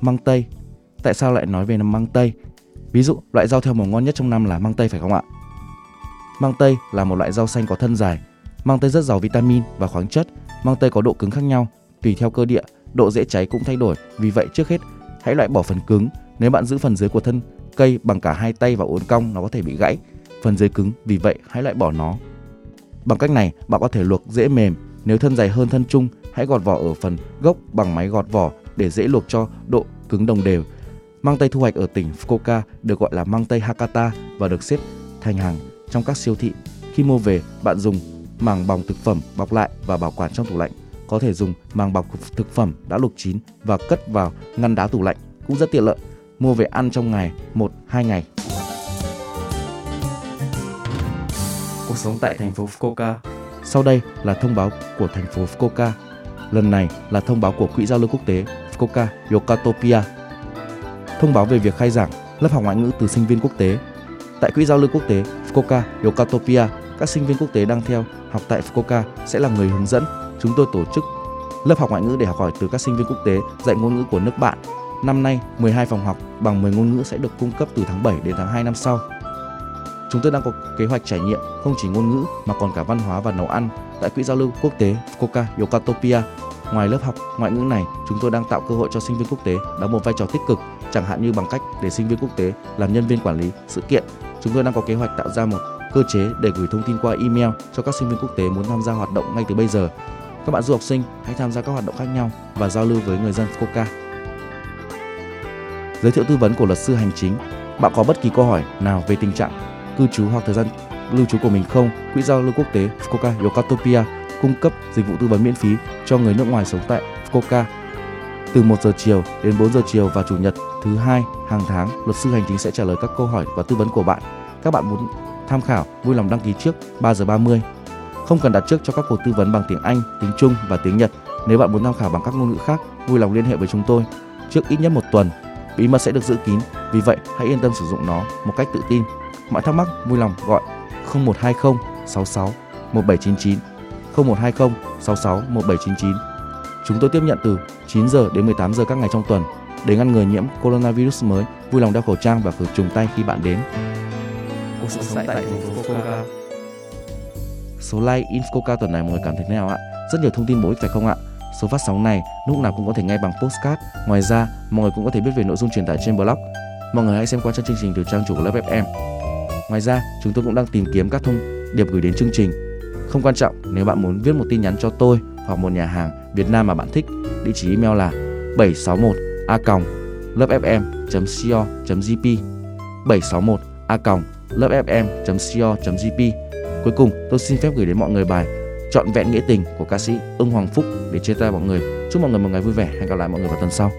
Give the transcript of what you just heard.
Măng tây. Tại sao lại nói về măng tây? Ví dụ, loại rau theo mùa ngon nhất trong năm là măng tây phải không ạ? Măng tây là một loại rau xanh có thân dài. Măng tây rất giàu vitamin và khoáng chất. Măng tây có độ cứng khác nhau, tùy theo cơ địa, độ dễ cháy cũng thay đổi. Vì vậy trước hết, hãy loại bỏ phần cứng. Nếu bạn giữ phần dưới của thân cây bằng cả hai tay và uốn cong, nó có thể bị gãy. Phần dưới cứng, vì vậy hãy loại bỏ nó. Bằng cách này, bạn có thể luộc dễ mềm. Nếu thân dài hơn thân trung, hãy gọt vỏ ở phần gốc bằng máy gọt vỏ để dễ luộc cho độ cứng đồng đều. Măng tây thu hoạch ở tỉnh Fukuoka được gọi là măng tây Hakata và được xếp thành hàng trong các siêu thị. Khi mua về, bạn dùng màng bọc thực phẩm bọc lại và bảo quản trong tủ lạnh. Có thể dùng màng bọc thực phẩm đã luộc chín và cất vào ngăn đá tủ lạnh cũng rất tiện lợi. Mua về ăn trong ngày 1-2 ngày. Cuộc sống tại thành phố Fukuoka. Sau đây là thông báo của thành phố Fukuoka. Lần này là thông báo của Quỹ giao lưu quốc tế Fukuoka Yokatopia. Thông báo về việc khai giảng lớp học ngoại ngữ từ sinh viên quốc tế. Tại Quỹ giao lưu quốc tế Fukuoka Yokatopia, các sinh viên quốc tế đang theo học tại Fukuoka sẽ là người hướng dẫn. Chúng tôi tổ chức lớp học ngoại ngữ để học hỏi từ các sinh viên quốc tế dạy ngôn ngữ của nước bạn. Năm nay, 12 phòng học bằng 10 ngôn ngữ sẽ được cung cấp từ tháng 7 đến tháng 2 năm sau. Chúng tôi đang có kế hoạch trải nghiệm không chỉ ngôn ngữ mà còn cả văn hóa và nấu ăn tại Quỹ giao lưu quốc tế Fukuoka Yokatopia. Ngoài lớp học ngoại ngữ này, chúng tôi đang tạo cơ hội cho sinh viên quốc tế đóng một vai trò tích cực, chẳng hạn như bằng cách để sinh viên quốc tế làm nhân viên quản lý sự kiện. Chúng tôi đang có kế hoạch tạo ra một cơ chế để gửi thông tin qua email cho các sinh viên quốc tế muốn tham gia hoạt động ngay từ bây giờ. Các bạn du học sinh hãy tham gia các hoạt động khác nhau và giao lưu với người dân Fukuoka. Giới thiệu tư vấn của luật sư hành chính. Bạn có bất kỳ câu hỏi nào về tình trạng cư trú hoặc thời gian lưu trú của mình không? Quỹ giao lưu quốc tế Fukuoka Yokatopia cung cấp dịch vụ tư vấn miễn phí cho người nước ngoài sống tại Fukuoka. Từ 1 giờ chiều đến 4 giờ chiều và chủ nhật thứ hai hàng tháng, luật sư hành chính sẽ trả lời các câu hỏi và tư vấn của bạn. Các bạn muốn tham khảo, vui lòng đăng ký trước 3 giờ 30. Không cần đặt trước cho các cuộc tư vấn bằng tiếng Anh, tiếng Trung và tiếng Nhật. Nếu bạn muốn tham khảo bằng các ngôn ngữ khác, vui lòng liên hệ với chúng tôi trước ít nhất một tuần. Bí mật sẽ được giữ kín, vì vậy hãy yên tâm sử dụng nó một cách tự tin. Mọi thắc mắc vui lòng gọi 0120 66 1799 0120 66 1799. Chúng tôi tiếp nhận từ 9 giờ đến 18 giờ các ngày trong tuần. Để ngăn ngừa nhiễm coronavirus mới, vui lòng đeo khẩu trang và khử trùng tay khi bạn đến. Cuộc sống tại thành phố. Số like Infoca tuần này mọi người cảm thấy thế nào ạ? Rất nhiều thông tin bổ ích phải không ạ? Số phát sóng này lúc nào cũng có thể nghe bằng postcard. Ngoài ra, mọi người cũng có thể biết về nội dung truyền tải trên blog. Mọi người hãy xem qua chương trình từ trang chủ của lớp FM. Ngoài ra, chúng tôi cũng đang tìm kiếm các thông điệp gửi đến chương trình. Không quan trọng nếu bạn muốn viết một tin nhắn cho tôi hoặc một nhà hàng Việt Nam mà bạn thích, địa chỉ email là 761 a lovefm.co.jp 761 a lovefm.co.jp Cuối cùng, tôi xin phép gửi đến mọi người bài chọn vẹn nghĩa tình của ca sĩ Ưng Hoàng Phúc để chia tay mọi người. Chúc mọi người một ngày vui vẻ. Hẹn gặp lại mọi người vào tuần sau.